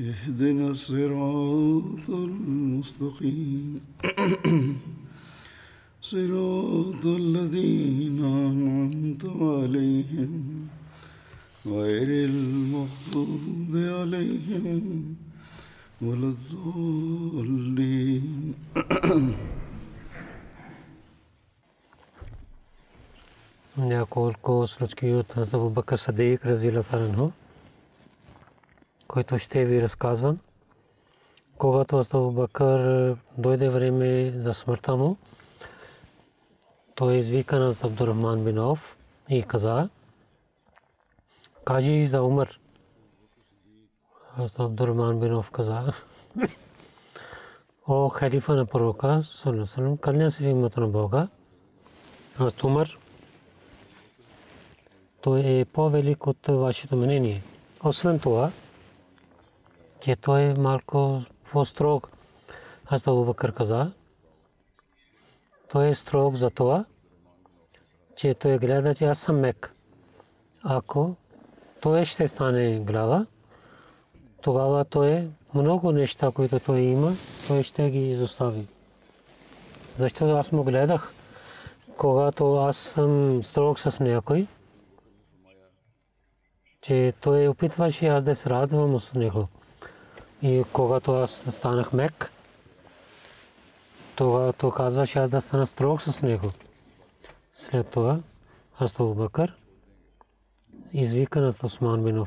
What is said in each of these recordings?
اهدنا الصراط المستقيم. صراط الذين أنعمت عليهم غير المغضوب عليهم ولا الضالين. نعم، يقول كوس رجكيوت أبو بكر صديق رضي الله عنه. Който ще ви разказвам. Когато Абу Бакър дойде време за смъртта му, той извика на Абдурахман бин Ауф и каза, кажи за Умар. Абдурахман бин Ауф каза, о халифа на пророка, саллаллаху кълня се в името на Бога, аз Умар, той е по-велик от вашето мнение. Освен това, че той е малко по-строг. Аз Абу Бакър каза, той е строг за това, че той гледа, че аз съм мек. Ако той ще стане глава, тогава той е много неща, които той има, той ще ги изостави. Защото аз му гледах, когато аз съм строг с някой, че той опитваше аз да се радвам с него. И когато аз станах мек, това то казваше аз да стана строг с него. След това аз Абу Бакър извика на Осман бин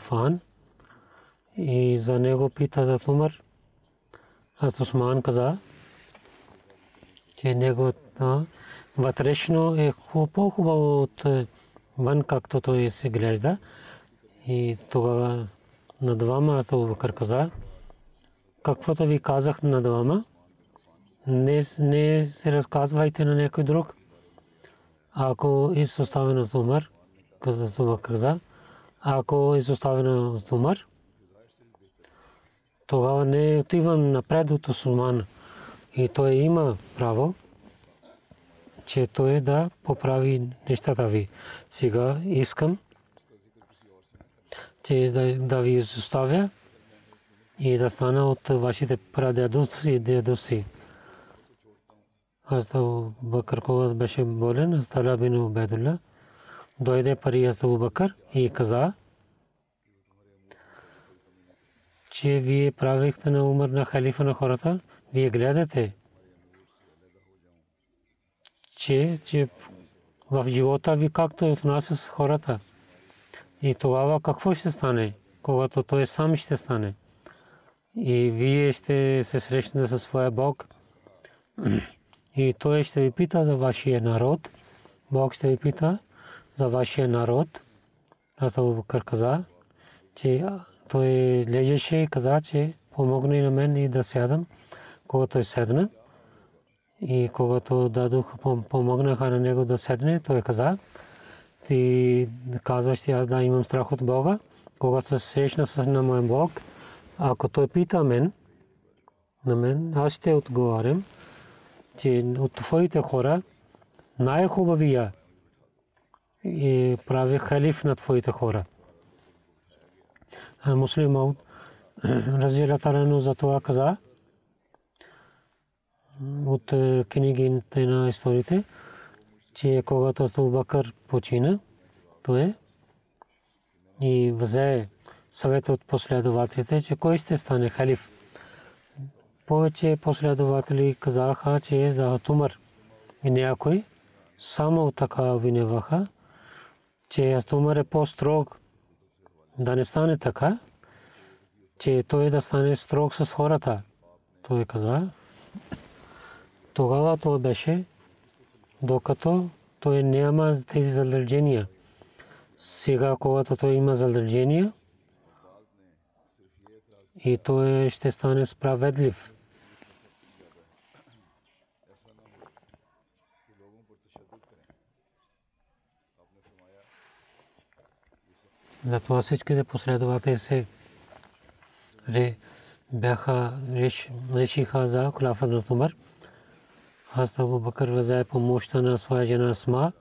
и за него пита за Умар. Аз Осман каза, че него вътрешно е по-хубаво от вън, както той се глежда. И тогава на двама аз Бакър каза, каквото ви казах на двама, не, не се разказвайте на някой друг. Ако изоставено с Умар, каза това каза, ако изоставено с Умар, тогава не отивам напред от Осман. И той има право, че той да поправи нещата ви. Сега искам, че да, да ви изоставя и да стана от вашите прадедовци и дедовци. Аз Бакър, когато беше болен, аз Тала бин Убедулла, дойде пари аз Бакър и каза, че вие правихте на умър на халифа на хората, вие гледате, че, че в живота ви както е от нас с хората. И тогава какво ще стане, когато той сам ще стане? И вие ще се срещнете със своя Бог. И той ще ви пита за вашия народ. Бог ще ви пита за вашия народ. Аз Абу Бакър каза, че той лежеше и каза, че помогне на мен и да сядам. Когато той седна и когато дадох, помогнаха на него да седне, той каза, ти казваш, аз да имам страх от Бога. Когато се срещна с на моя Бог, ако той пита мен, на мен, аз ще отговарям, че от твоите хора най-хубавия и прави халиф на твоите хора. Муслим Мауд разилата за това каза от книгите на историите, че когато Абу Бакър почина, той и взе съвет от последователите, че кой ще стане халиф. Повече последователи казаха, че е за Умар. И някой само така виневаха, че Умар е по-строг. Да не стане така, че той да стане строг с хората. Той каза. Тогава той беше, докато той няма тези задължения. Сега, когато той има задължения, и той ще стане справедлив. Затова всичките последователи се бяха решиха за Кулафа на Умар. Аз Абу Бакър взе помощта на своя жена Асма.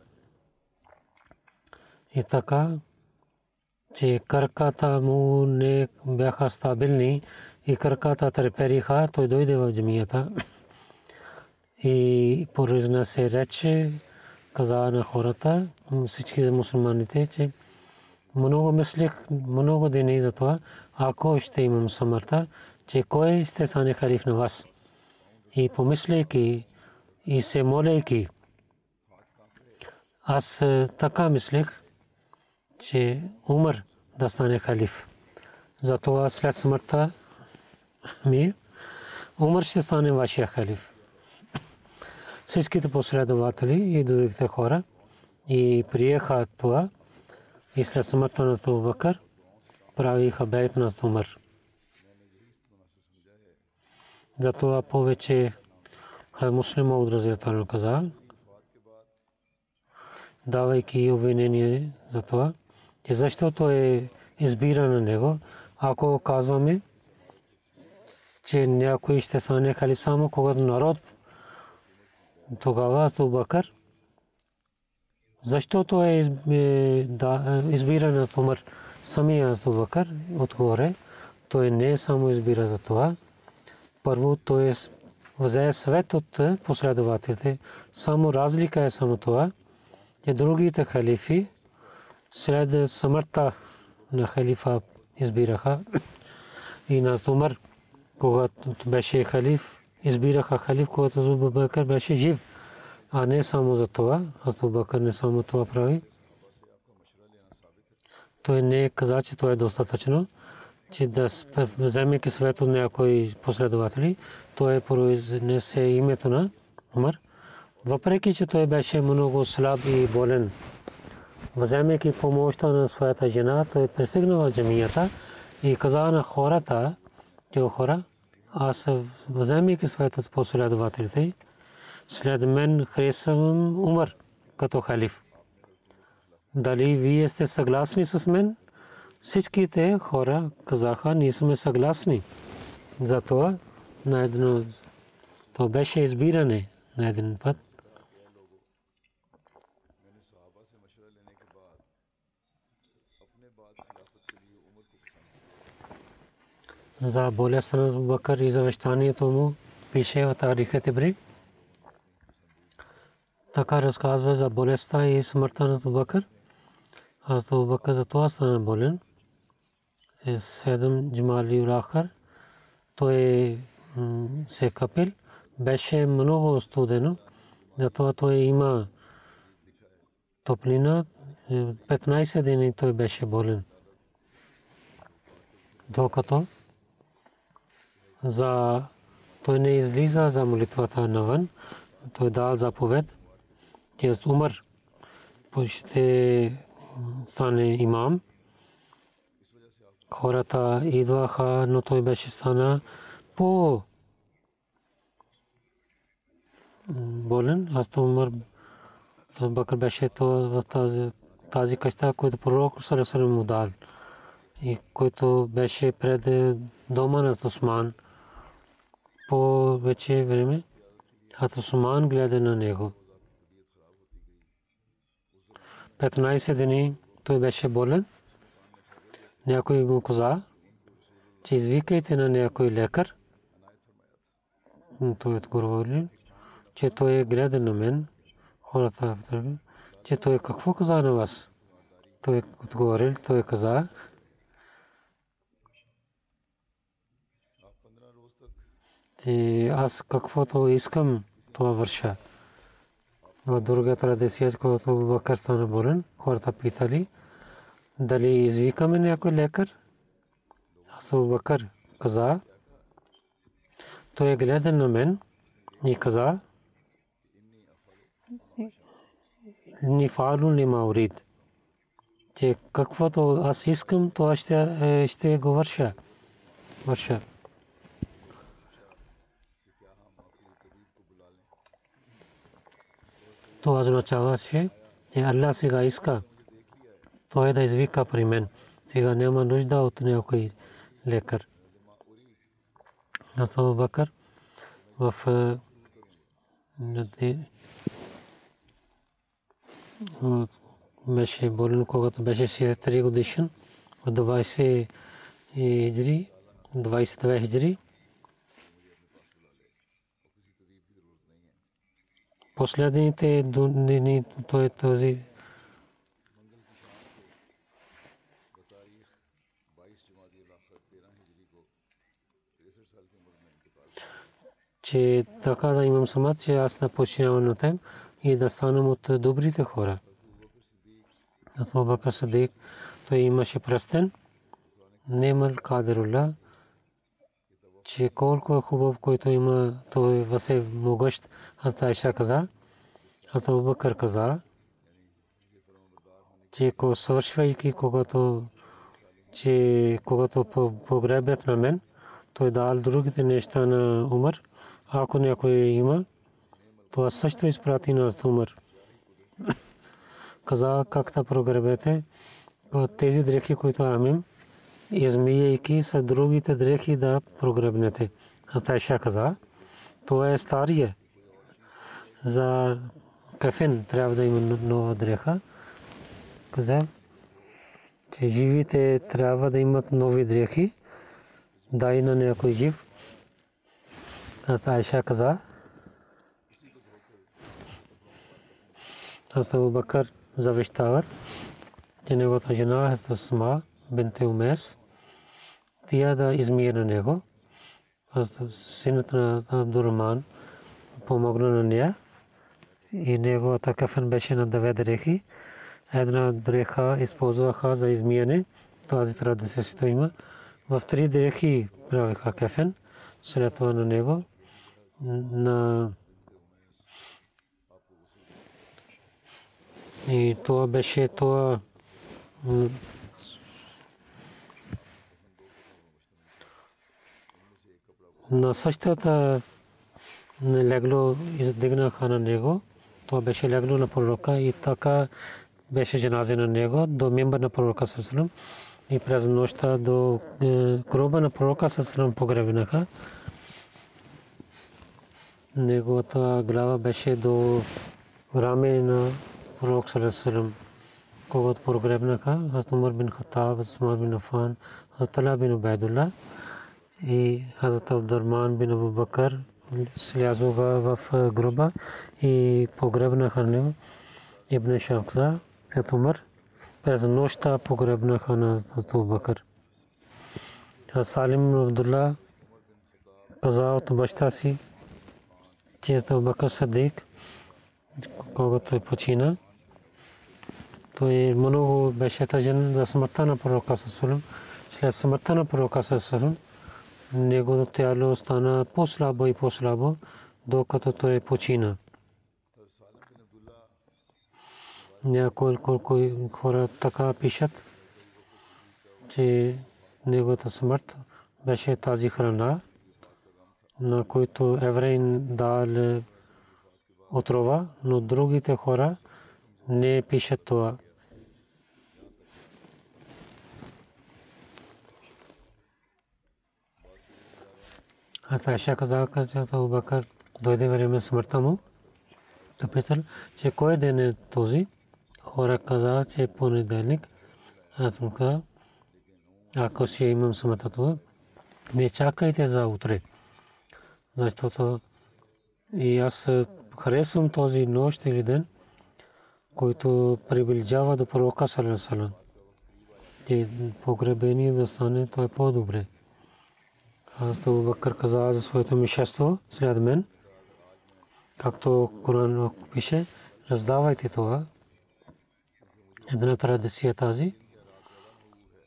И така, че краката му не бяха стабилни и краката търпериха, той дойде в джамията и произнесе рече, каза на хората, всички мусулманите, че много мислих, много дни за това, ако ще имам смъртта, че кой ще стане халиф на вас. И помисляйки и се молейки, аз е, така мислех, че умър да стане халиф. Затова след смъртта ми, умър ще стане вашия халиф. Всичките последователи и другите хора и приеха това и след смъртта на Тубакър правиха бейт на Умър. Затова повече муслима от разятел каза, давайки обвинение за това, че защото е избира на него, ако казваме, че някой ще стане хали само когато народ, тогава Абу Бакър, защото е, е избиран от Умар самия Абу Бакър отгоре, той не е само избира за това. Първо той е взе свет от последователите. Само разлика е само това, че другите халифи след смъртта на халифа избираха и на Умар, когато беше халиф, избираха халиф, когато Абу Бакър беше жив, а не само за това. Абу Бакър не само това прави. Той не каза, че това е достатъчно, че да вземе свето някои последователи, той произнесе името на Умар. Въпреки, че той беше много слаб и болен, вземайки помощта на своята жена, той пристигна в джамията и каза на хората, че хора, аз вземайки своята последователите, след мен харесвам Умар като халиф. Дали вие сте съгласни с мен? Всичките хора казаха, ние сме съгласни. Затова на едно, то беше избиране на един път. За болестта на Бакър и завещанието му пише в Тарихът Ибри. Така разказва за болестта и смъртта на Бакър. Аз Бакър за това стана болен. Седем джимали урахър. Той се капил. Беше много студено. Затова той има топлина. 15 дни той беше болен. Докато за той не излиза за молитвата навън. Той дал заповед, че Умар ще стане имам. Хората идваха, но той беше стана по болен. Аз то Умар Бакър беше в тази, тази къща, която пророк Сарасарам му дал и който беше пред дома на Осман повече време Хатусуман гледа на него. 15 дни той беше болен. Някой му каза, че извикайте на някой лекар. Той отговори, че той е гледа на мен. Хората, че той какво каза на вас? Той отговорил, той каза, че аз каквото искам, това върша. В друга традиция, когато Бакър стана болен, хората питали дали извикаме някой лекар. Аз Бакър каза, той гледа на мен и каза, ни фалу ни маурид. Че каквото аз искам, това ще, ще го върша. Върша. Това означаваше, че Аллах сега иска той да извика при мен. Сега няма нужда от някой лекар. Абу Бакър в беше болен, когато беше 63 годишен, от 20 хиджри, 22 хиджри. Последните дни той този че така да имам самат, че аз да починявам на тем и да станам от добрите хора. Зато Бакър Садик, той имаше пръстен, Немал Кадирула, че колко е хубав, който има, той въсе могъщ, аз Айша каза, аз Бакър каза, че ко свършвайки, когато че когато погребят на мен, той дал другите неща на Умар, ако някой има, това също изпрати на Умар. Каза как да прогребете тези дрехи, които амим, измияйки с другите дрехи да прогребнете. Атайша каза, това е старие. За кафен трябва да има нова дреха. Каза, че живите трябва да имат нови дрехи. Дай на някой жив. Айша каза, Абу Бакър завещавар, че неговата жена е Сма бинте Умес, тя да измие на него. Синът на Абдурман помогна на нея и неговата кафен беше на две дрехи. Една дреха използваха за измияне, тази традиция си има. В три дрехи правиха кафен, след това на него на и това беше това на същата легло издигнаха на него. Това беше легло на пророка и така беше джаназе на него до мембър на пророка Сасалам и през нощта до гроба на пророка Сасалам погребнаха. Неговата глава беше до раме на пророк Салесалам, когато прогребнаха Хазрат Умар бин Хаттаб, Хазрат Умар бин Афан, Хазрат Тала бин Убайдулла и Хазрат Абдурман бин Абу Бакър слязоха в гроба и погребнаха него Ибн Шахза, Хазрат Умар през нощта погребнаха на Абу Бакър. Салим Абдулла каза от баща си, че Бакър Садик, когато е почина, той много беше тъжен за смъртта на пророка Сасалам. След смъртта на пророка Сасалам, неговото тяло стана по-слабо и по-слабо, докато той почина. Някой колко хора така пишат, че неговата смърт беше тази храна, на които евреин дал отрова, но другите хора не пишат това. Аз Айша каза, че Абу Бакър дойде време смъртта му. Да питал, че кой ден е този? Хора каза, че е понеделник. Аз му каза, ако си имам смъртта това, не чакайте за утре защото и аз харесвам този нощ или ден, който приближава до пророка Салесалам. Те погребение да стане, то е по-добре. Аз Абу Бакър каза за своето мишество след мен, както Коран пише, раздавайте това. Една традиция тази,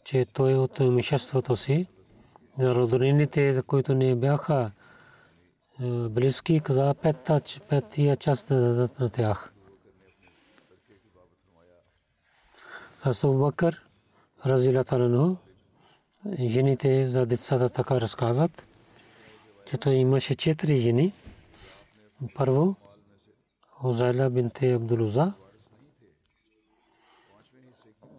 че той от мишеството си, на роднините, за които не бяха близки, каза петия част да дадат на тях. Аз Абу Бакър, разилата жените за децата така разказват, че той имаше четири жени. Първо, Хузайла бинте Абдулуза.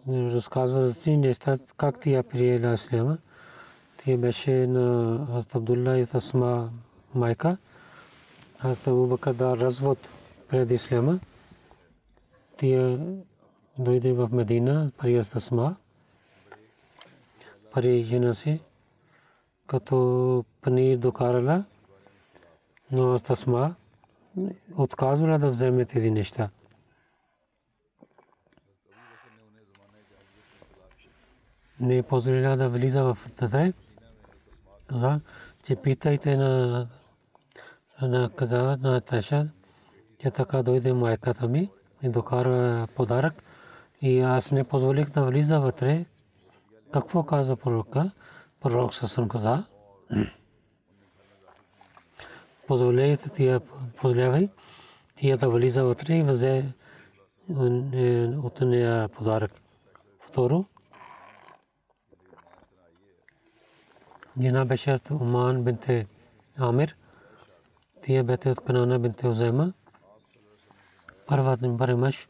Разказва за тези неща, как тя приела исляма. Тя беше на Хазрат Абдулла и Тасма майка. Хазрат Абу Бакър да развод пред исляма. Тя дойде в Медина при Тасма пари жена си, като панир докарала, но Тасма отказвала да вземе тези неща. Не позволила да влиза в тата. Каза, че питайте на на каза на Таша, че така дойде майката ми и докара подарък и аз не позволих да влиза вътре, какво каза пророка? Пророк Сасан каза, позволяйте тия, позволявай тия да влиза вътре и взе е, от нея подарък. Второ, Жена беше от Уман бинте Амир. Тия бете от Канана бинте Узема. Първият първи мъж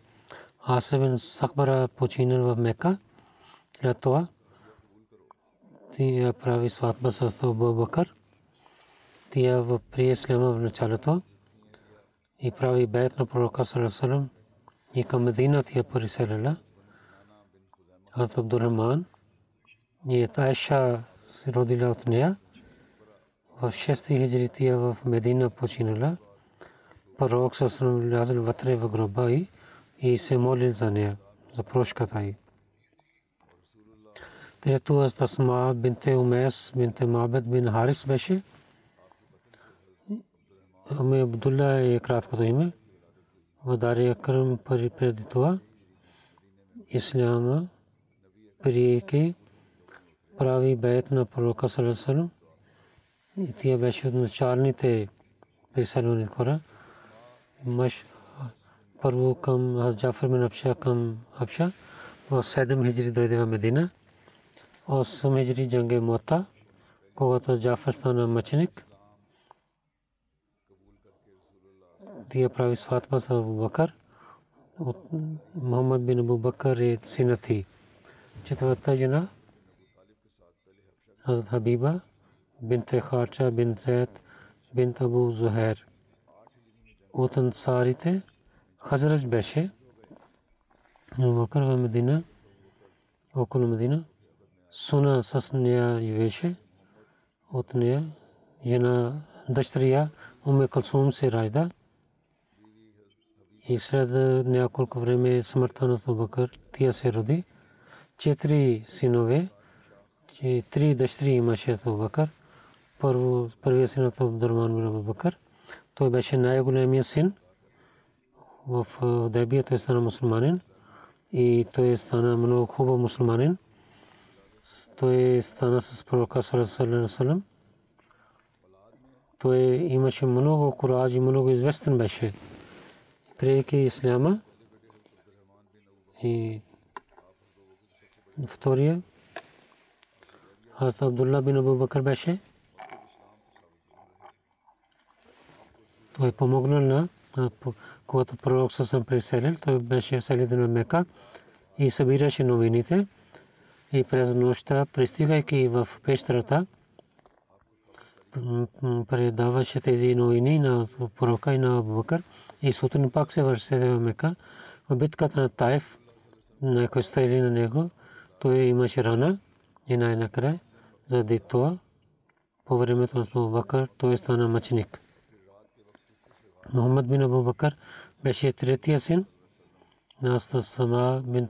Асабин Сахбара починал в Мека. След това тия прави сватба с Абу Бакър. Тия в при Ислама в началото и прави бейт на пророка Салесалам и към Медина тия преселила. Хазрат Абдурахман и Тайша се родила от нея. В 6 хиджри тия в Медина починала. Пророк Салесалам влязъл вътре в гроба и се молил за нея, за прошката й. Трето аз Тасма бинте Умес бинте Мабед бин Харис беше. Ами Абдулла е краткото име. Вадари Акрам пари преди това. Исляма приеки прави бейт на пророка Салесалам. И тя беше от началните присъединени хора. Мъж първо към Джафар бин Абша към Абша. В 7 хиджри дойде в Медина. 8 хиджри джанге Мота, когато Джафар стана мъченик. Тия прави сватба с Абу Бакър. От Мухаммад бин Абу Бакър е синът ти. Четвърта жена Хазрат Хабиба бинт Харча бин Зейд бинт Абу Зухер. От ансарите Хазрат беше Абу Бакър в Медина, около Медина суна с нея живеше от нея жена дъщеря Уме Калсум се ражда и след няколко време смъртта на Абубакър тя се роди четири синове три дъщери имаше Абубакър първо първият син от Абдурман бин Абубакър той беше най-големият син в Дебия той стана мусулманин и той стана много хубав мусулманин той стана с пророка Салам. Той имаше много кураж и много известен беше. Приеки исляма и втория Хазрат Абдулла бин Абу Бакър беше. Той помогнал на когато пророк съм преселил, той беше в Мека и събираше новините и през нощта, пристигайки в пещерата, предаваше тези новини на пророка и на Абубакър и сутрин пак се върши в Мека. В битката на Таев, на коста или на него, той имаше рана и най-накрая, заради това, по времето на Абубакър, той стана мъченик. Мухаммад бин Абубакър беше третия син на Сама бин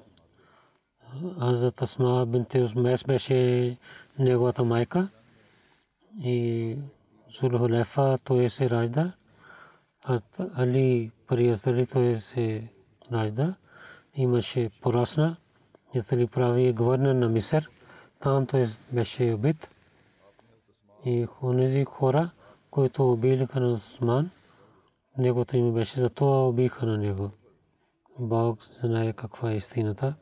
Хазрат Асма бинте Усмес беше неговата майка и Зулхулефа той се ражда. Али при Азали той се ражда. Имаше порасна. Ятали прави гвърнер на Мисър. Там той беше убит. И онези хора, които убиха на Осман, негото име беше, за това убиха на него. Бог знае каква е истината.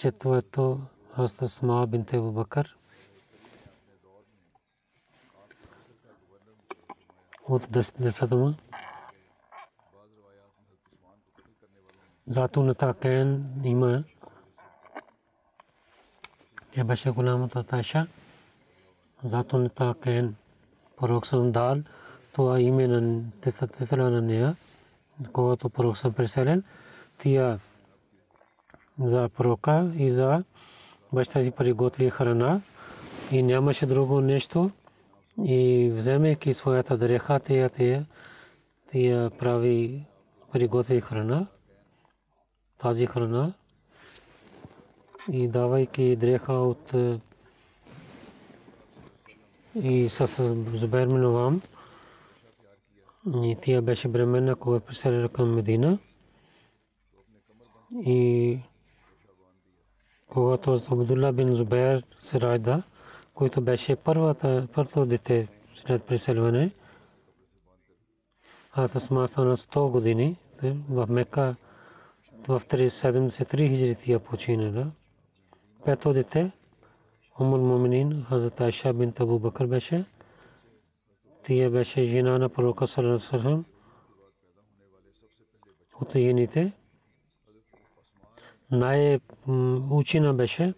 Четвърто, Хаста Сма бинте Бакър. от десетому. Зато на такен има. Тя беше голямата Тайша. Зато на такен пророк съм дал това име на титла на нея, когато пророк съм преселен. Тия за пророка и за баща си приготви храна. И нямаше друго нещо. И вземайки своята дреха, тия, тия, тия прави, приготви храна, тази храна. И давайки дреха от и с Зубер Миновам, и тя беше бременна, когато преселила към Медина. И когато Абдулла бин Зубер се ражда, който беше първата, първото дете след преселване. Аз сма стана 100 години в Мека в 73 хиджри тия починала. Пето дете, Умул Муминин, Хазрат Айша бин Табу Бакър беше. Тия беше жена на пророка Салам от жените. Най-учена беше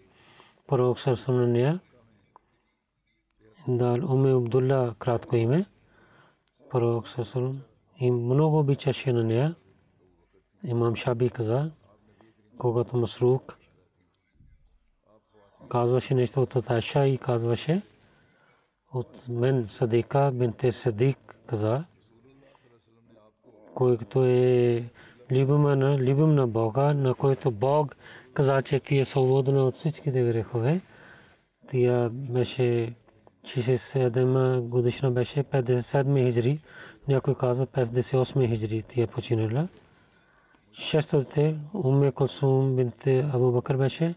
пророк нея дал Уме Абдулла кратко име. Пророк Сасалам и много обичаше на нея. Имам Шаби каза, когато Масрук казваше нещо от Айша и казваше от мен Садика бинте Садик каза, който е любима на, любим на Бога, на който Бог каза, че ти е свободна от всичките грехове. Тя беше 67 годишна беше 57 хиджри. Някой казва 58 хиджри тя починала. Шесто дете Умме Кулсум бинте Абу Бакър беше.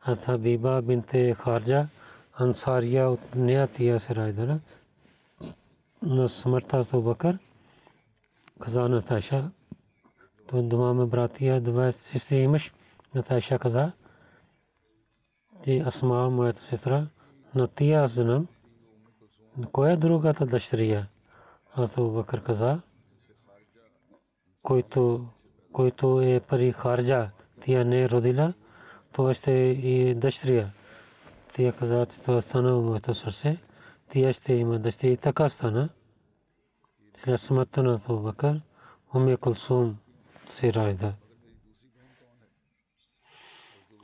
Аз Хабиба бинте Харджа Ансария от нея тия се райдала. На смъртта Абу Бакър каза на Таша. То дома ме братия, два сестри имаш. На Таша каза. Ти Асма, моята сестра, на тия аз знам. Коя е другата дъщеря? Аз Бакър каза, който, който е пари харджа, тя не е родила, това ще е и дъщеря. Тя каза, че това стана в моето сърце. Тя ще има дъщеря и така стана. След смъртта на Бакър, Уме Кулсум се ражда.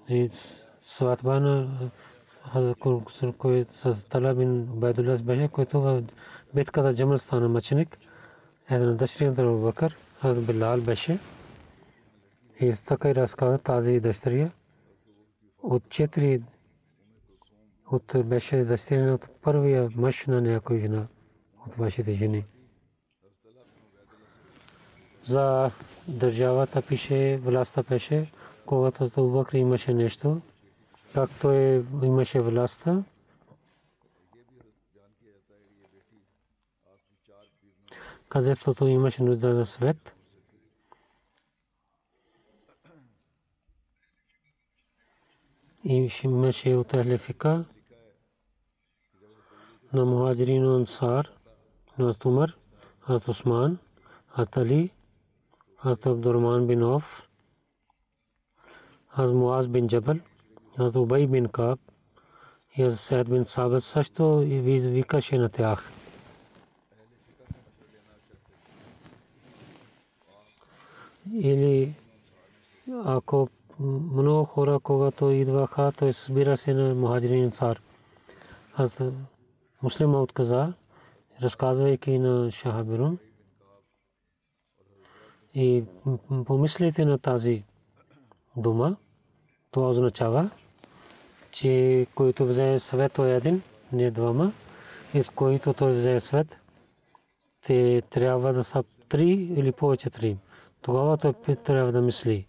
И сватба на с Тала бин Убайдулlah беше, който в битката Джамал стана мъченик. Една дъщеря на Бакър, Хазрат Билал беше. И така и разказа тази дъщеря. От четири от беше дъщеря от първия мъж на някой жена от вашите жени. За държавата пише, властта пише, когато Бакър имаше нещо, както е, имаше властта. където имаше нужда за свет. И имаше от Ахлефика на Мухаджирин Ансар, на Умар, Хазрат Усман, Али, Хазрат Абдуррахман бин Ауф, Хазрат Муаз бин Джабал, Хазрат Убай бин Каб и Хазрат Сайд бин Сабит също викаше на тях. Или ако много хора, когато идваха, той събира се на Мухаджирин цар. Аз муслима отказа, разказвайки на Шахабирун. И помислите на тази дума, това означава, че който взе съвет е един, не двама, и от които той взе свет, те трябва да са три или повече три. Тогава той трябва да мисли.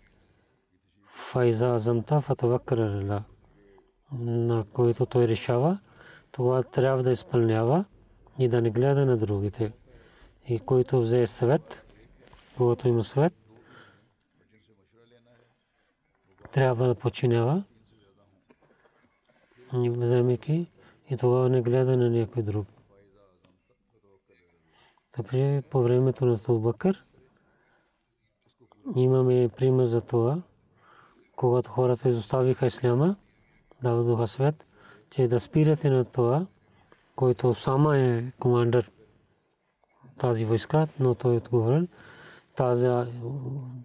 Файза замта фатаваккара на който той решава, тогава трябва да изпълнява и да не гледа на другите. И който взе съвет, когато има съвет, трябва да починява, вземайки и тогава не гледа на някой друг. Така по времето на Столбакър имаме пример за това, когато хората изоставиха исляма, дадоха свет, че да спирате на това, който сама е командър тази войска, но той отговорил, тази,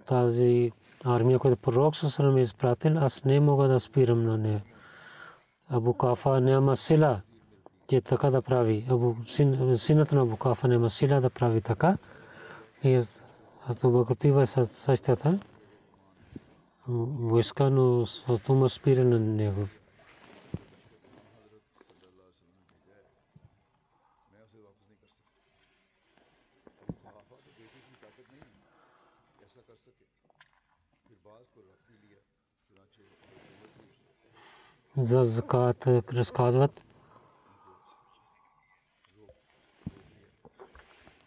тази армия, която пророк Сасрам е изпратил, аз не мога да спирам на нея. Абу Кафа няма сила, че така да прави. Абу, син, синът на Абу Кафа няма сила да прави така. И аз Бакотива е същата войска, но с дума спира на него. За закат разказват.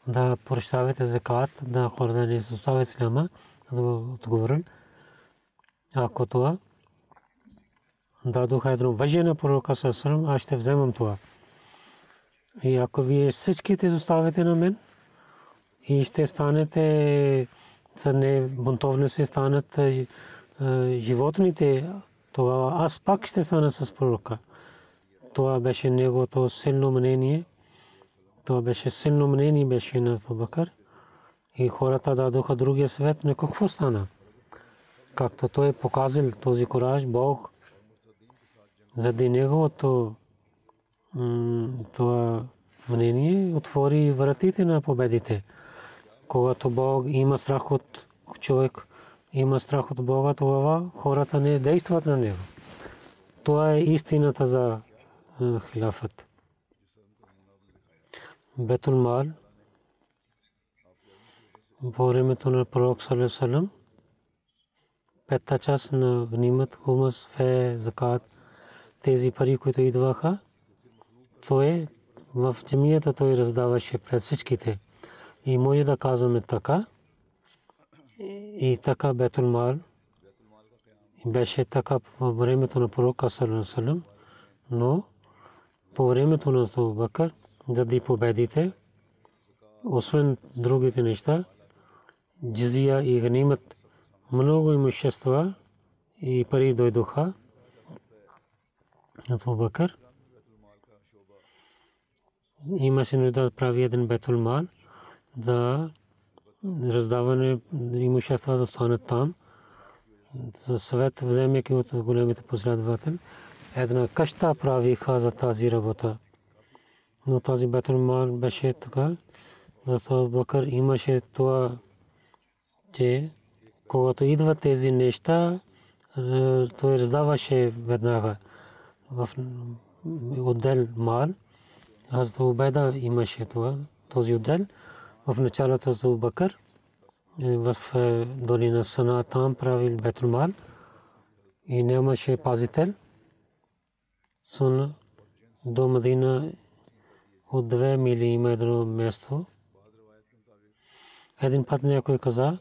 Да прощавате закат, да хората не оставят исляма, да отговорен. Ако това дадоха едно въжие на пророка Сасрам, аз ще вземам това. И ако вие всичките оставите на мен и ще станете за не бунтовни се станат животните, тогава аз пак ще стана с пророка. Това беше неговото силно мнение. Това беше силно мнение беше на Бакър. И хората дадоха другия свет, на какво стана? Както той е показал този кораж, Бог заради неговото това мнение отвори вратите на победите. Когато Бог има страх от човек, има страх от Бога, тогава хората не действат на него. Това е истината за хилафът. Бетул Мал по времето на пророк Салем петта част на гнимат, хумас, фе, закат, тези пари, които идваха, той в джамията той раздаваше пред всичките. И може да казваме така, и така Бетул Мал беше така по времето на пророка Салам, но по времето на Абу Бакър, заради победите, освен другите неща, джизия и ганимат, много имущества и пари дойдоха от Бакър. Имаше нужда да прави един Бетул Мал за раздаване имущества да станат там. За съвет вземайки от големите последователи. Една къща правиха за тази работа. Но тази Бетълмал беше така. Зато Бакър имаше това, че когато идват тези неща, той раздаваше веднага в отдел мал. Аз Убеда имаше това, този отдел в началото за Бакър, в долина Сана, там правил Бетлмал и нямаше пазител. Сун до Мадина от две мили има едно място. Един път някой каза,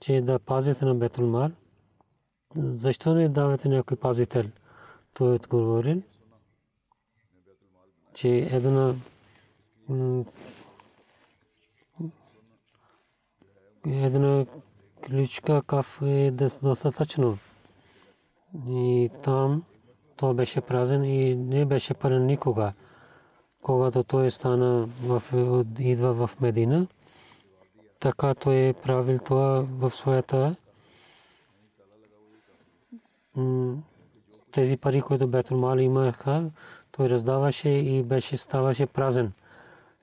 че да пазите на Бетлмал. Защо не давате някой пазител? Той отговорил, че една една ключка каф е достатъчно. И там то беше празен и не беше пълен никога. Когато той стана в, идва в Медина, така той е правил това в своята тези пари, които Бетулмал имаха, той раздаваше и беше ставаше празен.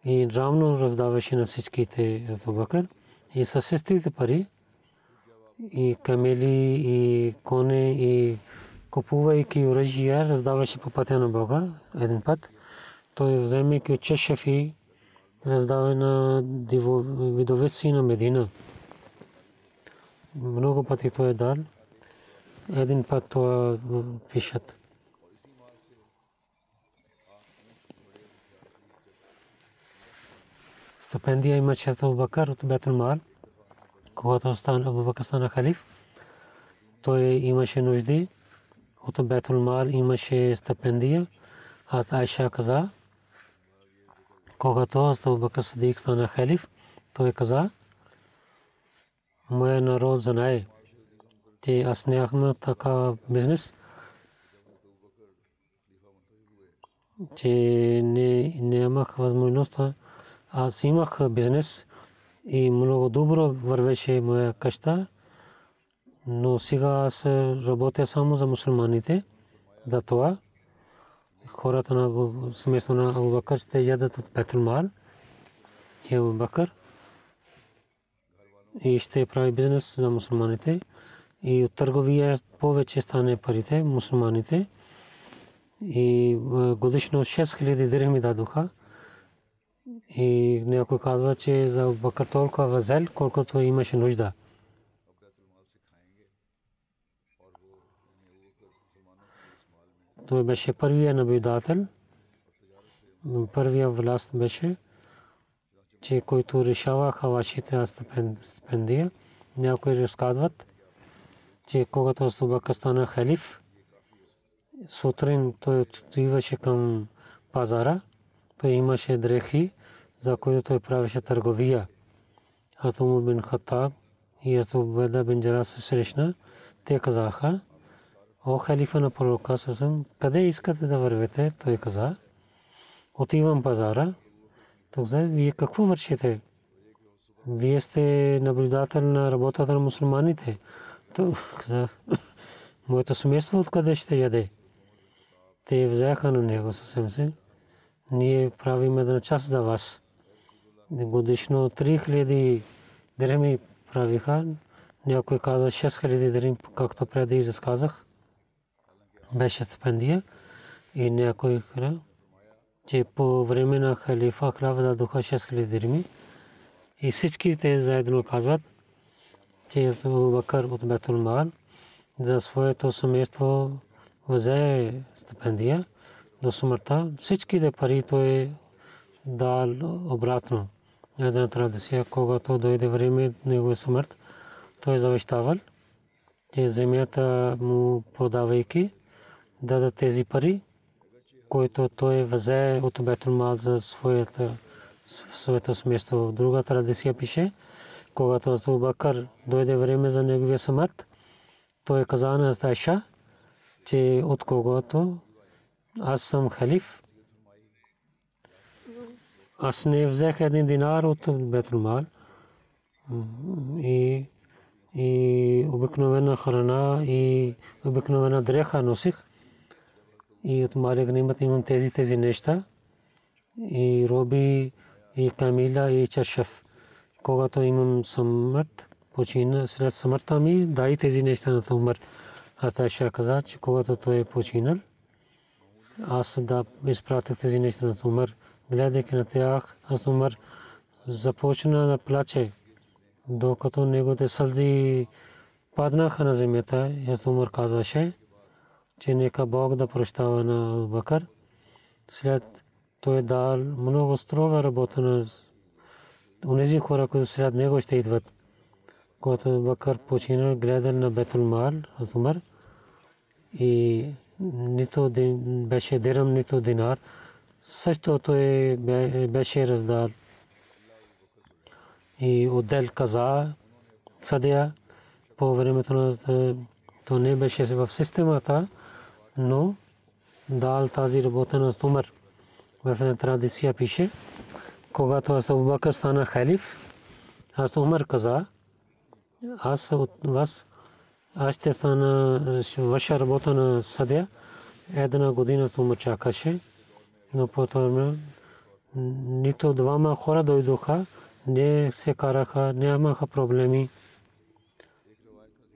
И равно раздаваше на всичките Азубакър и със същите пари и камели и коне и купувайки оръжия раздаваше по пътя на Бога един път. той вземайки чешефи раздава на видовици на Медина. Много пъти той е дал. Един път това пишат. Стипендия имаше Абу Бакър от Бетул Мал. Когато стана Абу Бакър стана халиф, той имаше нужди. От Бетул Мал имаше стипендия. А Айша каза, когато Абу Бакър Садик стана халиф, той каза, моя народ знае, че аз нямах така бизнес, че нямах възможността. Аз имах бизнес и много добро вървеше моя къща, но сега аз работя само за мусулманите. За това. Хората на сместо на Абу Бакър ще ядат от Петрумал и Абу Бакър. И ще прави бизнес за мусулманите. И от търговия повече стане парите мусулманите. И годишно 6000 дирхами дадоха и някой казва, че за Бакър толкова възел, колкото имаше нужда. Той беше първия наблюдател, първия власт беше, че който решаваха вашите стипендия. Някои разказват, че когато Субака стана халиф, сутрин той отиваше към пазара, той имаше дрехи, за които той правеше търговия. Атумур бин Хаттаб и Атубеда бин Джара се срещна. Те казаха, о халифа на пророка Сасам, къде искате да вървете? Той каза, отивам пазара. Той каза, вие какво вършите? Вие сте наблюдател на работата на мусулманите. Той каза, моето семейство откъде ще яде? Те взеха на него съвсем се. Ние правим една част за вас. Годишно 3000 дирхами правиха. Някой каза 6000 дирхами, както преди разказах беше стипендия и някой каза, че по време на халифа Хлава дадоха 6000 дирми и всички те заедно казват, че Бакър от Бетул Мал за своето семейство взе стипендия до смъртта. Всичките пари той дал обратно. Една традиция, когато дойде време негова смърт, той завещавал, че земята му продавайки, даде тези пари, които той взе от Бетулмал за своята своето сместо. Друга традиция пише, когато Азу дойде време за неговия смърт, той каза на Азайша, че от когото аз съм халиф, аз не взех един динар от Бетулмал и и обикновена храна и обикновена дреха носих и от Малик Нимат имам тези тези неща и роби и камила и чашев. Когато имам смърт, почина след смъртта ми, дай тези неща на Умар. Аз Айша каза, че когато той е починал, аз да изпратих тези неща на Умар. Гледайки на тях, аз Умар започна да плаче, докато неговите сълзи паднаха на земята. Аз Умар казваше, че нека Бог да прощава на Бакър. След той е дал много строга работа на унези хора, които след него ще идват. Когато Бакър починал, гледал на Бетул Мал, Азумар, и нито беше дирам, нито динар. Също той беше раздал и отдел каза съдия по времето на то не беше в системата но дал тази работа на Умар. В една традиция пише, когато аз Бакър стана халиф, аз Умар каза, аз от вас, аз ще стана ваша работа на съдя. Една година Умар чакаше, но потом нито двама хора дойдоха, не се караха, нямаха проблеми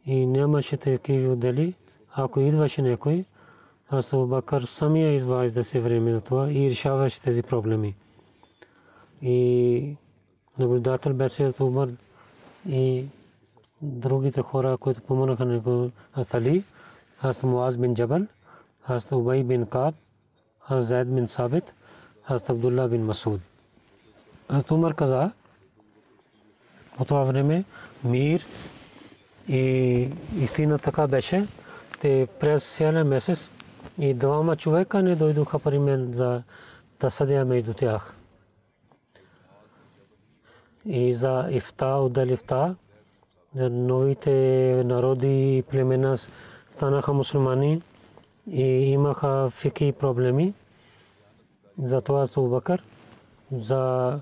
и нямаше такива отдели. Ако идваше някой, Аз Бакър самия изважда се време за това и решаваше тези проблеми. И наблюдател беше Умар и другите хора, които помогнаха на него, Али, аз Муаз бин Джабал, аз Убай бин Каб, Зайд бин Сабит, аз Абдулла бин Масуд. Аз Умар каза, по това време мир и истина така беше, те през цялия месец и двама човека не дойдоха при мен за да съдя между тях. И за ифта, отдел ифта, новите народи и племена станаха мусулмани и имаха фики проблеми. Затова Абу Бакър за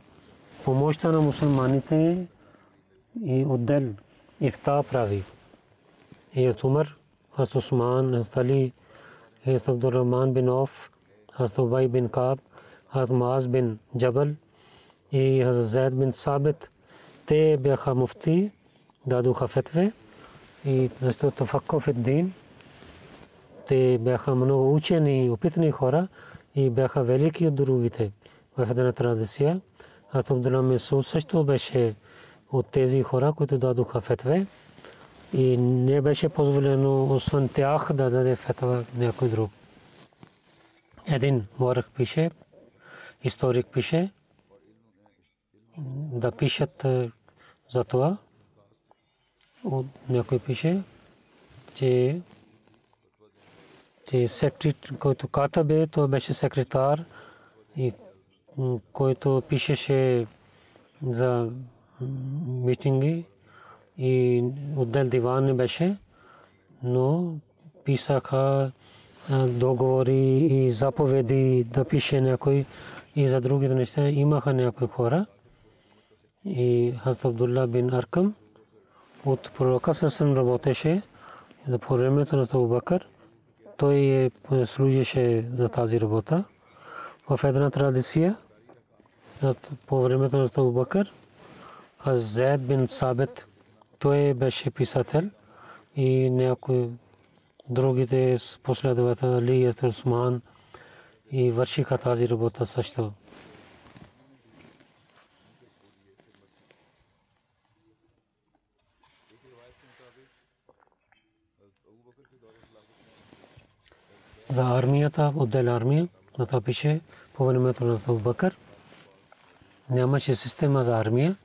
помощта на мусулманите и отдел ифта прави. И Умар, Хаз Усман, Хаз Али, Хаз Абдуррахман бин Оф, Хаз Убай бин Каб, Хаз Мааз бин Джабал и Хаз Зайд бин Сабит. Те бяха муфти дадоха фетве и защото тафакков е дин. Те бяха много учени и опитни хора и бяха велики от другите в една традиция. А Абдулла Месуд също беше от тези хора, които дадоха фетве и не беше позволено освен тях да даде фетва някой друг. Един морък пише, историк пише, да пишат за това, някой пише, че че секретар, който ката бе, той беше секретар и който пишеше за митинги и отдел диван не беше, но писаха договори и заповеди да пише някой и за другите неща имаха някои хора. И Хазрат Абдулла бин Аркам от пророка Сърсен работеше за времето на Абу Бакър. Той е служеше за тази работа. В една традиция по времето на Абу Бакър Зайд бин Сабет той беше писател и някои другите последователи Али Усман и вършиха тази работа също. За армията, отдел армия, на това пише по времето на Бакър. Нямаше система за армия.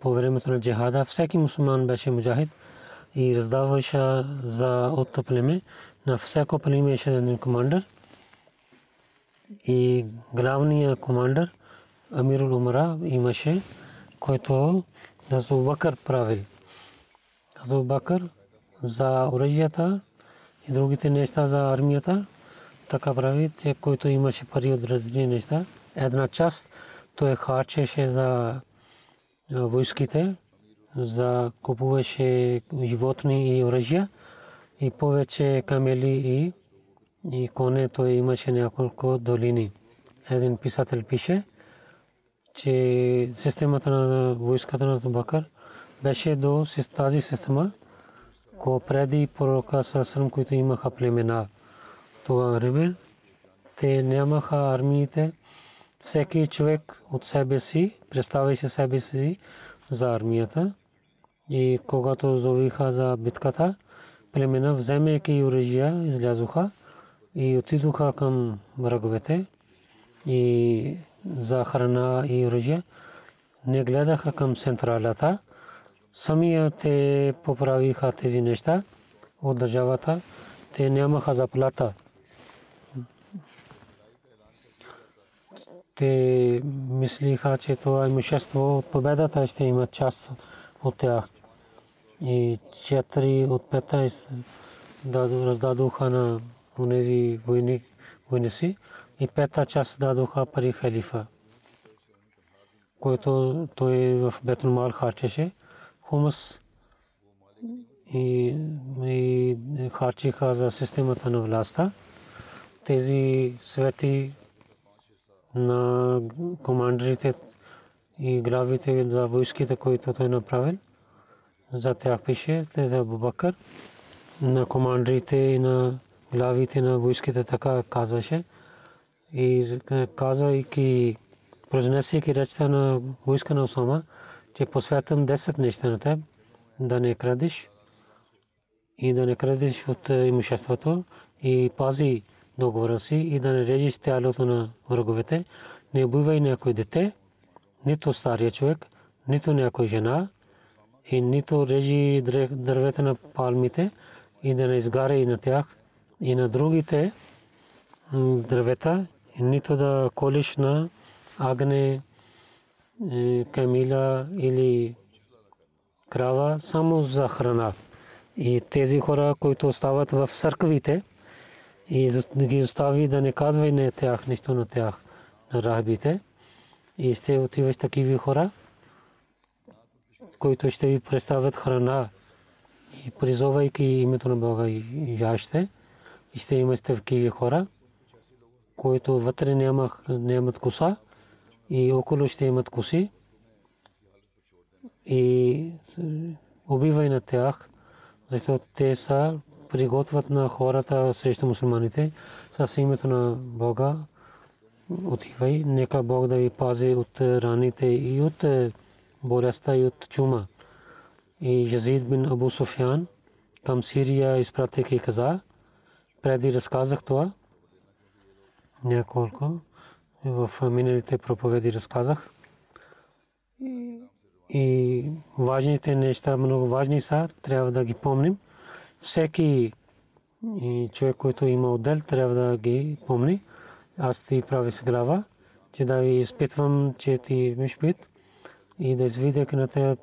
По времето на джихада всеки мусулман беше муджахид и раздаваше за от племе. На всяко племе имаше един командър. И главният командър Амирул Умара имаше, който Бакър правил. Бакър за оръжията и другите неща за армията. Така прави, че който имаше пари от различни неща. Една част той харчеше за войските, за купуваше животни и оръжия и повече камели и, и коне той имаше няколко долини. Един писател пише, че системата на войската на Бакър беше до тази система, ко преди пророка Сасрам, които имаха племена това време, те нямаха армиите. Всеки човек от себе си, представяше себе си за армията. И когато зовиха за битката, племена, вземайки оръжия, излязоха и отидоха към враговете и за храна и оръжие. Не гледаха към централата, самия те поправиха тези неща от държавата. Те нямаха заплата. Те мислиха, че това имущество от победата ще има част от тях. И четири от 15 раздадоха на тези войни, войници и пета част дадоха пари халифа, който той в Бетулмал харчеше хумус и, и харчиха за системата на властта. Тези свети на командирите и главите за войските, които той направил. За тях пише, те за Бубакър, на командирите и на главите на войските така казваше. И казвайки, произнесейки речта на войска на Осама, че посвятам 10 неща на теб, да не крадеш и да не крадеш от имуществото. И пази договора си и да не режеш тялото на враговете, не убивай някой дете, нито стария човек, нито някой жена и нито режи дървета на палмите и да не изгаря и на тях и на другите дървета, и нито да колиш на агне, е, камила или крава само за храна. И тези хора, които остават в църквите, и ги остави да не казва и на тях, нищо на тях, на рахбите. И ще отиваш такива хора, които ще ви представят храна и призовайки името на Бога яще. И ще имате такива хора, които вътре нямат коса и около ще имат коси. И убивай на тях, защото те са приготвят на хората срещу мусулманите с името на Бога. Отивай, нека Бог да ви пази от раните и от болестта и от чума. И Язид бин Абу Суфян към Сирия изпратих и каза, преди разказах това, няколко в миналите проповеди разказах. И важните неща, много важни са, трябва да ги помним всеки човек, който има отдел, трябва да ги помни. Аз ти прави с глава, че да ви изпитвам, че ти имаш пит и да извидя на те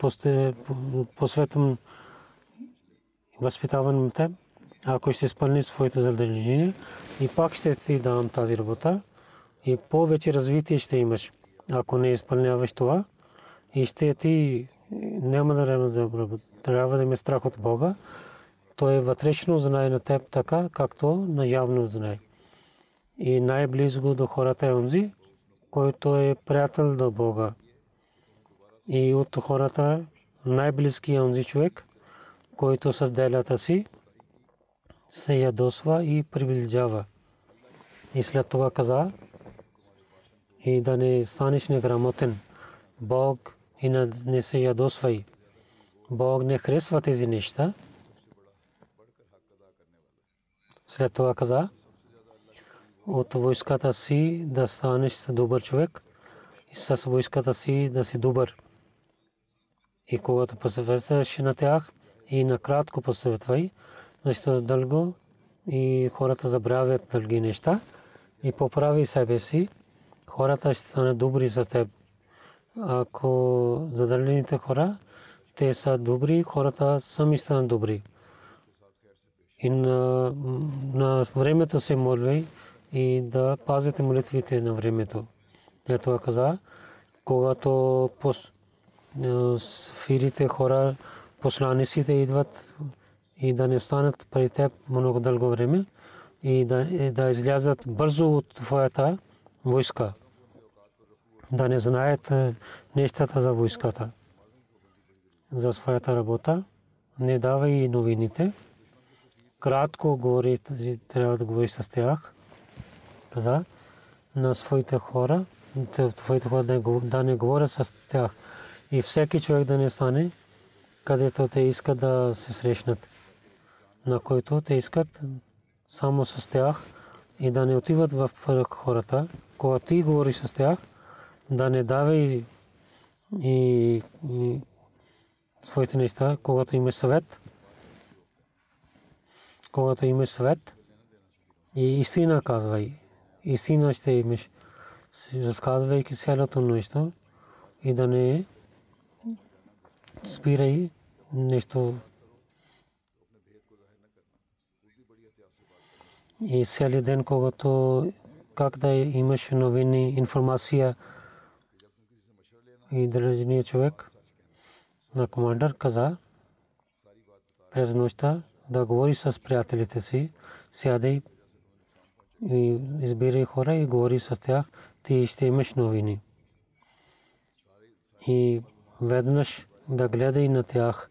посветвам възпитавам те, ако ще изпълни своите задължения и пак ще ти дам тази работа и повече развитие ще имаш. Ако не изпълняваш това, и ще ти няма да трябва да има страх от Бога той вътрешно знае на теб така, както наявно знае. И най-близко до хората е онзи, който е приятел до Бога. И от хората най-близки е онзи човек, който с делята си се ядосва и приближава. И след това каза, и да не станеш неграмотен. Бог и не се ядосвай. Бог не харесва тези неща. След това каза, от войската си да станеш добър човек и с войската си да си добър. И когато посъветваш на тях и накратко посъветвай, защото дълго и хората забравят дълги неща и поправи себе си, хората ще станат добри за теб. Ако задължените хора, те са добри, хората сами станат добри и на, на времето се молвай и да пазите молитвите на времето. Това каза, когато пос, фирите хора, посланиците идват и да не останат при теб много дълго време и да, да излязат бързо от твоята войска. Да не знаят нещата за войската, за своята работа. Не давай новините кратко говори, трябва да говори с тях. Каза на своите хора, твоите хора да не говорят с тях. И всеки човек да не стане, където те искат да се срещнат, на който те искат само с тях и да не отиват в хората. Когато ти говориш с тях, да не давай и, и своите неща, когато имаш съвет, когато имаш свет и истина казвай. Истина ще имаш, разказвайки цялото нещо и да не спирай нещо. И целият ден, когато как да имаш новини, информация и държания човек на командър каза през нощта да говори с приятелите си, сядай и избирай хора и говори с тях, ти ще имаш новини. И веднъж да гледай на тях,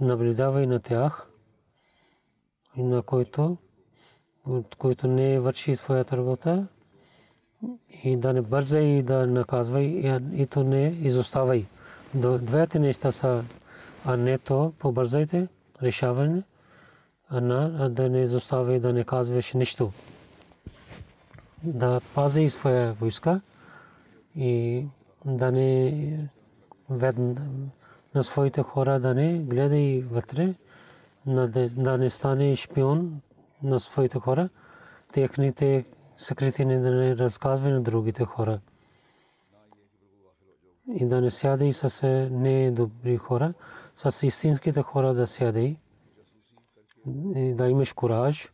наблюдавай на тях, и на който който не върши своята работа и да не бърза и да наказва и то не изоставай. Двете неща са, а не то побързайте, решаване, а да не изоставай, да не казваш нищо. Да пази своя войска и да не на своите хора да не гледай вътре, да не стане шпион на своите хора, техните секретини да не разказва на другите хора. И да не сяде и с недобри хора, с истинските хора да сяде и да имаш кураж.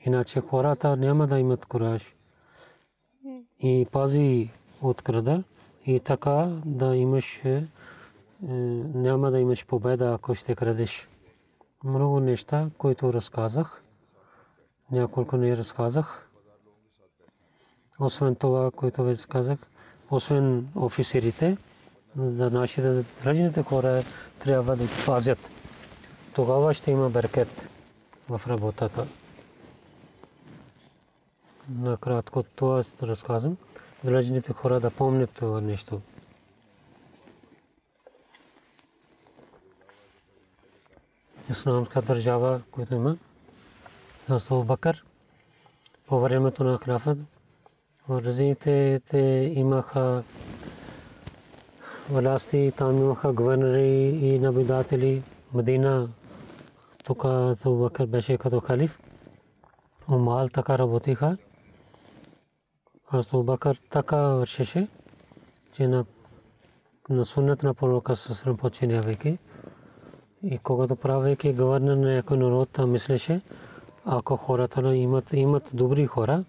Иначе хората няма да имат кураж. И пази от крада и така да имаш няма да имаш победа, ако ще крадеш. Много неща, които разказах, няколко не разказах. Освен това, което вече казах, освен офицерите, за нашите гражданите хора трябва да пазят. Тогава ще има беркет в работата. Накратко това разказвам. Гражданите хора да помнят това нещо. исламска държава, която има. Абу Бакър по времето на халафът разните те имаха власти, там имаха гвърнери и наблюдатели. Медина тук Бакър беше като халиф. Умал така работиха. Абу Бакър така вършеше, че на на суннат на пророка съсрам починявайки. И когато правейки гвърнер на някой народ, мислеше, ако хората имат, имат добри хора,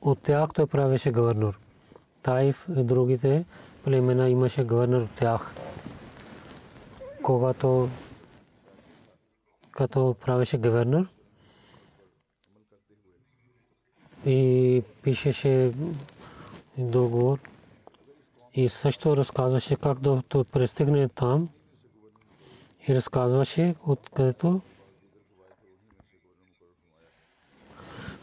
от тях той правеше гвърнер. Тайф и другите племена имаше гвърнер от тях. Когато като правеше гвърнер и пишеше договор и също разказваше как да пристигне там и разказваше откъдето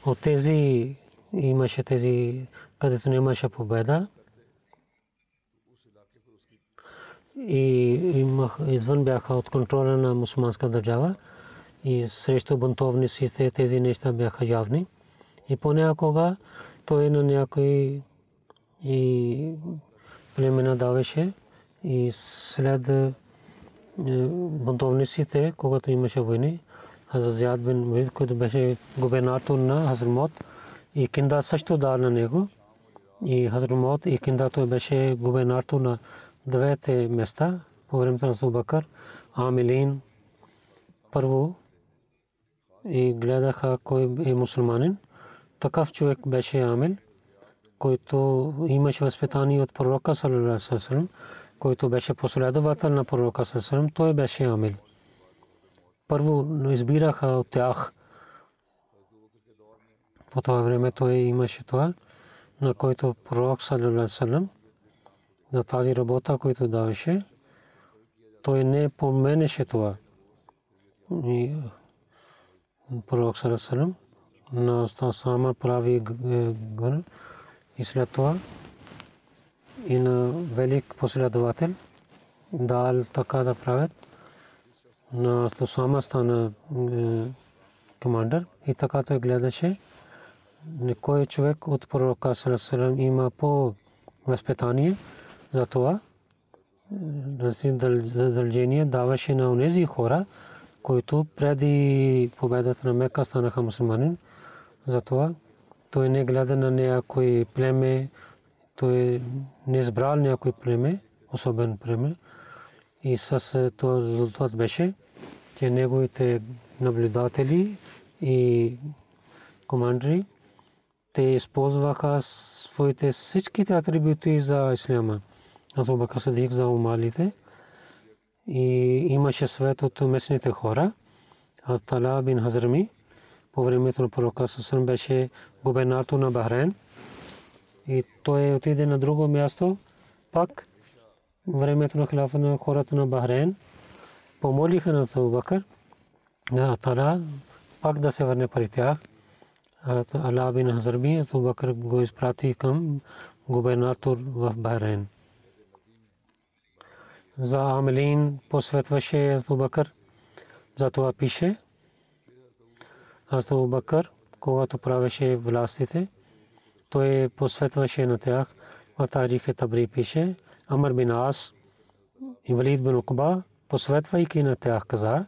от тези имаше тези, където нямаше победа. И имах, извън бяха от контрола на мусулманска държава и срещу бунтовниците тези неща бяха явни. И понякога той на някои и племена даваше и след бунтовниците, когато имаше войни, Хазрат бин Муид, който беше губернатор на Хазрмот, и Кинда също дал на него. И Хазрмот и Кинда той беше губернатор на двете места по времето на Субакър, Амилин първо и гледаха кой е мусулманин. Такъв човек беше Амил, който имаше възпитание от пророка саллалаху алейхи който беше последовател на пророка Сасалам, той беше Амил. Първо избираха от тях. По това време той имаше това, на който пророк Салалалам за тази работа, който даваше, той не поменеше това. И пророк Салалалам на сама прави гър и след това и на велик последовател дал така да правят. На Сусама стана е, командър и така той гледаше. Кой човек от пророка Сарасалам има по възпитание за това. Задължение даваше на тези хора, които преди победата на Мека станаха мусулманин. Затова той не гледа на някой племе, той не избрал някой племе, особен племе. И с този резултат беше, че неговите наблюдатели и командри, те използваха своите всичките атрибути за исляма. Аз Бакър Садик за умалите. И имаше свет от местните хора. Тала бин Хазрами по времето на пророка Сусрам беше губернатор на Бахрейн и той отиде на друго място, пак времето на хилафа на хората на Бахрейн, помолиха на Абу на Тара, пак да се върне при тях. Ала бин Хазарби Абу Бакр го изпрати към губернатор в Бахрейн. За Амелин посветваше Абу Бакр. За това пише Абу Бакр, когато правеше властите, той посветваше на тях. В тарихе Табри пише Амар бин Ас и Валид бин Укба, посветвайки на тях каза,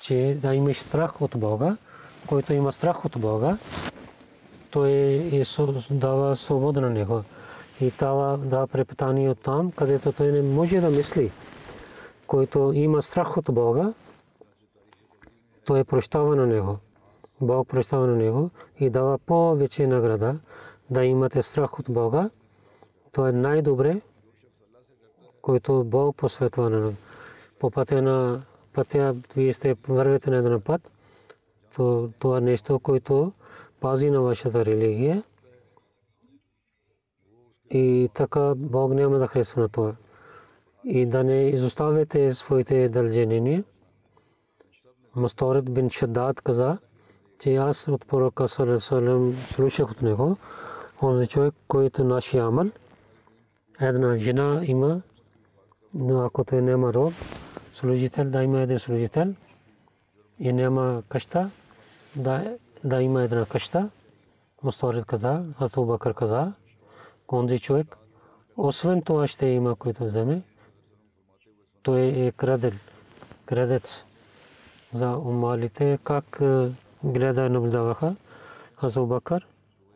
че да имаш страх от Бога, който има страх от Бога, той е дава свобода на него и дава да препитание от там, където той не може да мисли. Който има страх от Бога, той прощава на него. Бог прощава на него и дава повече награда да имате страх от Бога. То е най-добре, който Бог посветва на по пътя на пътя, вие сте вървете на един път, това нещо, което пази на вашата религия. И така Бог няма да харесва на това. И да не изоставяте своите дължения. Масторът бин Шаддад каза, че аз от пророка Салам слушах от него, он е човек, който нашия амал, една жена има, но ако той няма род, служител, да има един служител и няма къща, да, да има една къща. Мусторит каза, Хазрат Бакър каза, конзи човек, освен това ще има, който вземе, той е кредел, кредец за умалите, как гледа наблюдаваха. Хазрат Бакър,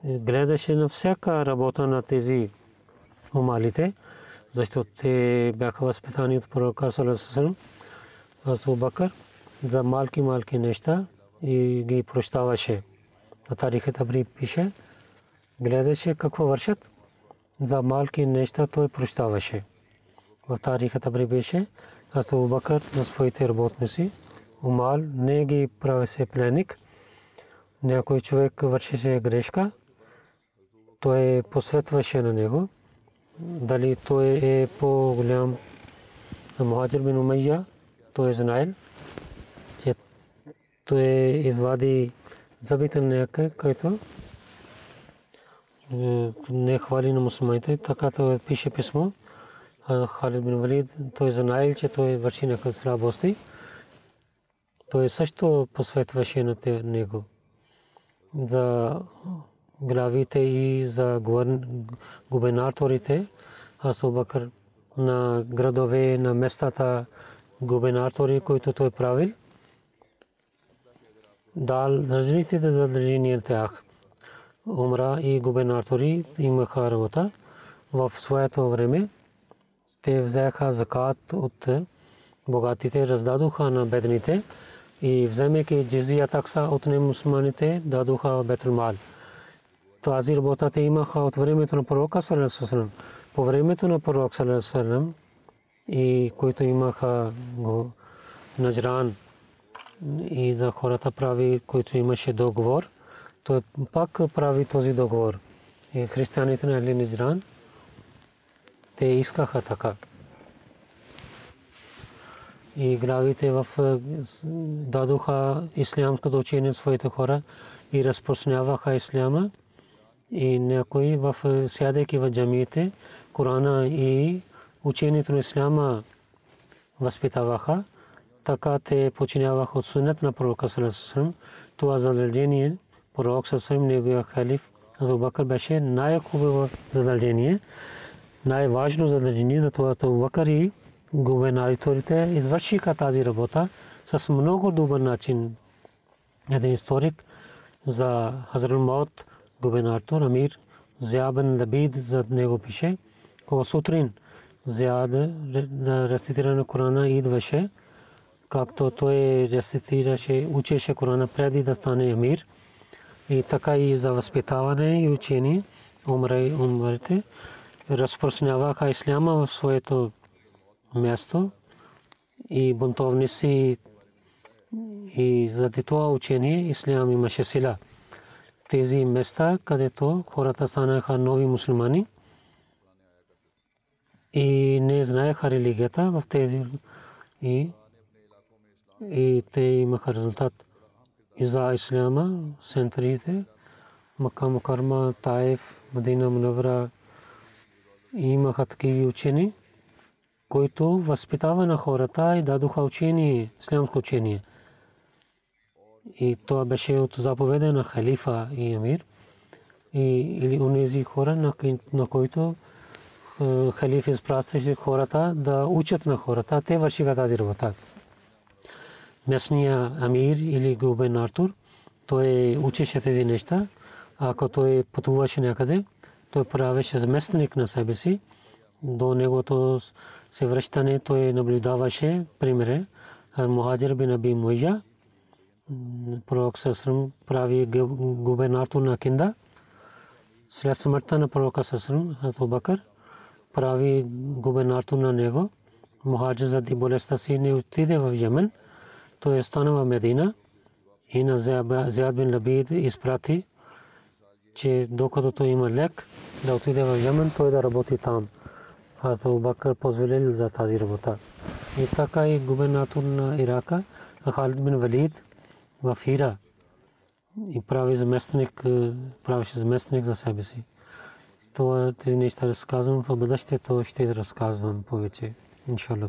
гледаше на всяка работа на тези умалите, защото те бяха възпитани от пророка Салесалам, Азу Бакър, за малки малки неща и ги прощаваше. На тарихът Табри пише, гледаше какво вършат, за малки неща той прощаваше. В тарихът Табри беше, Азу Бакър на своите работници, умал, не ги правеше пленник, някой човек вършеше грешка, той посветваше на него, дали той е по-голям Мухаджир бин Умайя, той е знаел, той извади забитен някой, който не хвали на мусулманите, така той пише писмо. Халид бин Валид, той знаел, че той върши някакъв слабости. Той също посветваше на него за главите и за губернаторите, Асу Бакър на градове, на местата, губернатори, които той правил, дал различните задължения тях. Умра и губернатори имаха работа. В своето време те взеха закат от богатите, раздадоха на бедните и вземайки джизия такса от немусманите, дадоха Бетулмал. Тази работа те имаха от времето на пророка Салесалам. По времето на пророк Салесалам и които имаха Наджран и за хората прави, които имаше договор, той пак прави този договор. И християните на Али Наджран, те искаха така. И главите в дадоха ислямското учение своите хора и разпространяваха исляма и някои в сядайки в джамиите, Корана и учението на исляма възпитаваха, така те починяваха от сунет на пророка Салесалам. Това задължение пророк Салесалам, неговия халиф Абу Бакър беше най-хубаво задължение, най-важно задължение, за това Абу Бакър и губернаторите извършиха тази работа с много добър начин. Един историк за Хазрат Маут, губернатор Амир Зябен Лабид за него пише, кога сутрин Зяд да рецитира на Корана идваше, както той рецитираше, учеше Корана преди да стане емир. И така и за възпитаване и учение умре, умрете, разпространяваха исляма в своето място и бунтовници и заради това учение ислям имаше сила. Тези места, където хората станаха нови мусулмани – и не знаеха религията в тези и, и те имаха резултат и за исляма центрите Мака Мукарма, Таев, Мадина Мунавра имаха такива учени, които възпитава на хората и дадоха учение, ислямско учение. И това беше от заповеда на халифа и амир. И, или онези хора, на, на които е, халиф изпращаше хората да учат на хората, те вършиха тази работа. Местния амир или губернатор, той учеше тези неща. Ако той пътуваше някъде, той правеше заместник на себе си. До негото се връщане той наблюдаваше примере. Мухаджир бин Аби Муйя, пророк Сасрам прави губернатор на Кинда. След смъртта на пророка Сасрам, Хато Бакър, прави губернатор на него. Мухаджир заради болестта си не отиде в Йемен. Той остана в Медина и на Зяд бин Лабид изпрати, че докато той има лек, да отиде в Йемен, той да работи там. Хазрат Бакър позволил за тази работа. И така и губернатор на Ирака, Халид бин Валид в Хира и прави заместник, правеше заместник за себе си. Това тези неща разказвам в бъдеще, то ще разказвам повече, иншалла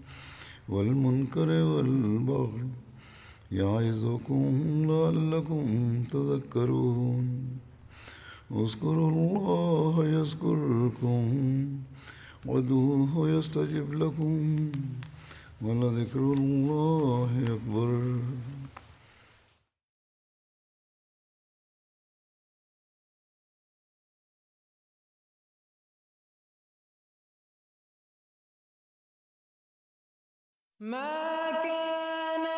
والمنکر والبغی یعظکم لعلکم تذکرون. اذکروا اللہ یذکرکم ودوہ یستجب لکم ولذکر اللہ اکبر. ما كان